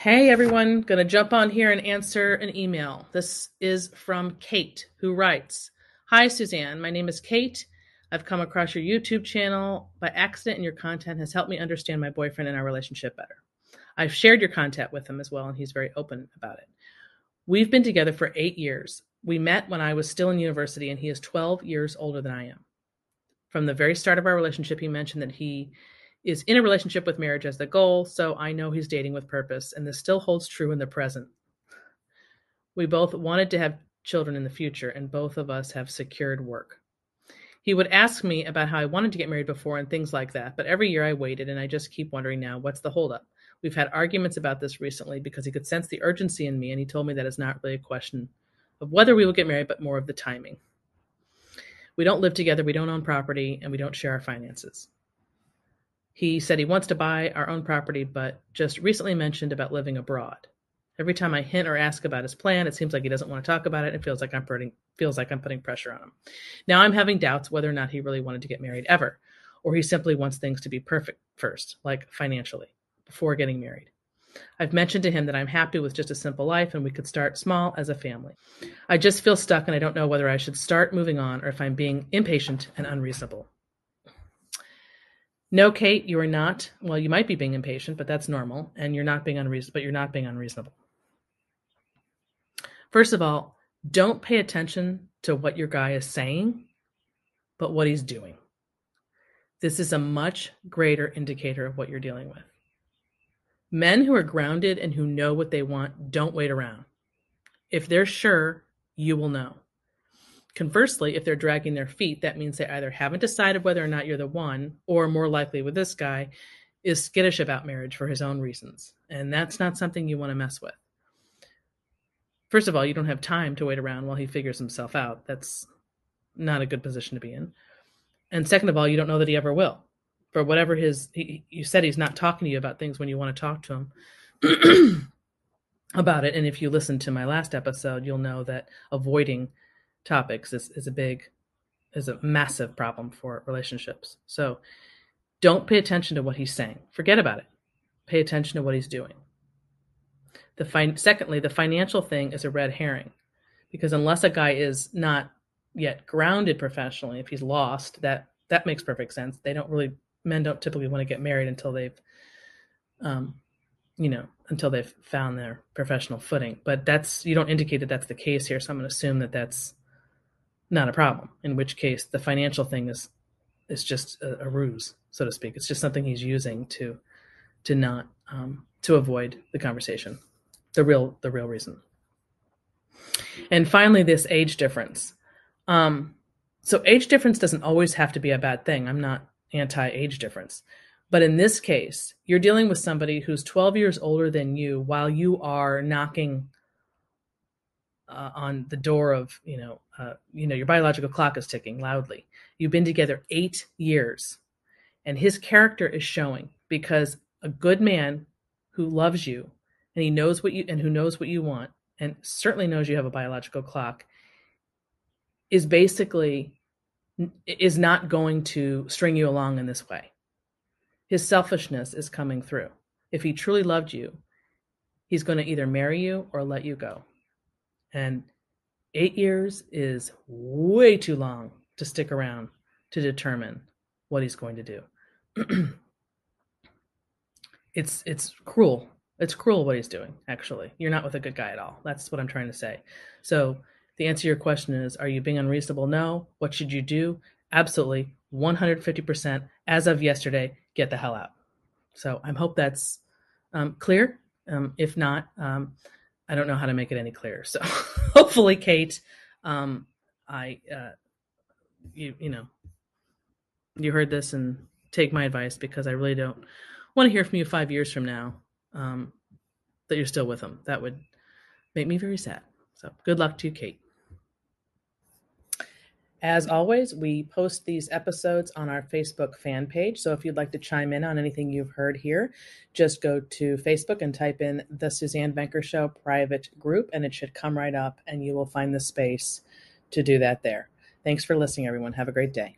Hey everyone, gonna jump on here and answer an email. This is from Kate, who writes Hi Suzanne, my name is Kate. I've come across your YouTube channel by accident, and your content has helped me understand my boyfriend and our relationship better. I've shared your content with him as well, and he's very open about it. We've been together for eight years. We met when I was still in university, and he is 12 years older than I am. From the very start of our relationship, he mentioned that he is in a relationship with marriage as the goal, so I know he's dating with purpose, and this still holds true in the present. We both wanted to have children in the future, and both of us have secured work. He would ask me about how I wanted to get married before and things like that, but every year I waited, and I just keep wondering now what's the holdup? We've had arguments about this recently because he could sense the urgency in me, and he told me that it's not really a question of whether we will get married, but more of the timing. We don't live together, we don't own property, and we don't share our finances. He said he wants to buy our own property, but just recently mentioned about living abroad. Every time I hint or ask about his plan, it seems like he doesn't want to talk about it and feels like I'm putting feels like I'm putting pressure on him. Now I'm having doubts whether or not he really wanted to get married ever, or he simply wants things to be perfect first, like financially, before getting married. I've mentioned to him that I'm happy with just a simple life and we could start small as a family. I just feel stuck and I don't know whether I should start moving on or if I'm being impatient and unreasonable. No, Kate, you are not. Well, you might be being impatient, but that's normal, and you're not being unreasonable. But you're not being unreasonable. First of all, don't pay attention to what your guy is saying, but what he's doing. This is a much greater indicator of what you're dealing with. Men who are grounded and who know what they want don't wait around. If they're sure, you will know. Conversely, if they're dragging their feet, that means they either haven't decided whether or not you're the one, or more likely with this guy, is skittish about marriage for his own reasons. And that's not something you want to mess with. First of all, you don't have time to wait around while he figures himself out. That's not a good position to be in. And second of all, you don't know that he ever will. For whatever his, he, you said he's not talking to you about things when you want to talk to him about it. And if you listen to my last episode, you'll know that avoiding topics is, is a big is a massive problem for relationships. So don't pay attention to what he's saying. Forget about it. Pay attention to what he's doing. The fin- secondly, the financial thing is a red herring because unless a guy is not yet grounded professionally, if he's lost, that that makes perfect sense. They don't really men don't typically want to get married until they've um, you know, until they've found their professional footing. But that's you don't indicate that that's the case here, so I'm going to assume that that's not a problem. In which case, the financial thing is is just a, a ruse, so to speak. It's just something he's using to to not um, to avoid the conversation. The real the real reason. And finally, this age difference. Um, so age difference doesn't always have to be a bad thing. I'm not anti age difference. But in this case, you're dealing with somebody who's 12 years older than you while you are knocking uh, on the door of you know uh, you know your biological clock is ticking loudly. You've been together eight years and his character is showing because a good man who loves you and he knows what you and who knows what you want and certainly knows you have a biological clock is basically is not going to string you along in this way. His selfishness is coming through. If he truly loved you he's going to either marry you or let you go and eight years is way too long to stick around to determine what he's going to do. it's it's cruel. It's cruel what he's doing, actually. You're not with a good guy at all. That's what I'm trying to say. So the answer to your question is are you being unreasonable? No. What should you do? Absolutely. 150% as of yesterday, get the hell out. So I hope that's um, clear. Um, if not, um, I don't know how to make it any clearer. So hopefully, Kate, um, I, uh, you, you know, you heard this and take my advice because I really don't want to hear from you five years from now um, that you're still with them. That would make me very sad. So good luck to you, Kate. As always, we post these episodes on our Facebook fan page. So if you'd like to chime in on anything you've heard here, just go to Facebook and type in the Suzanne Venker Show private group, and it should come right up, and you will find the space to do that there. Thanks for listening, everyone. Have a great day.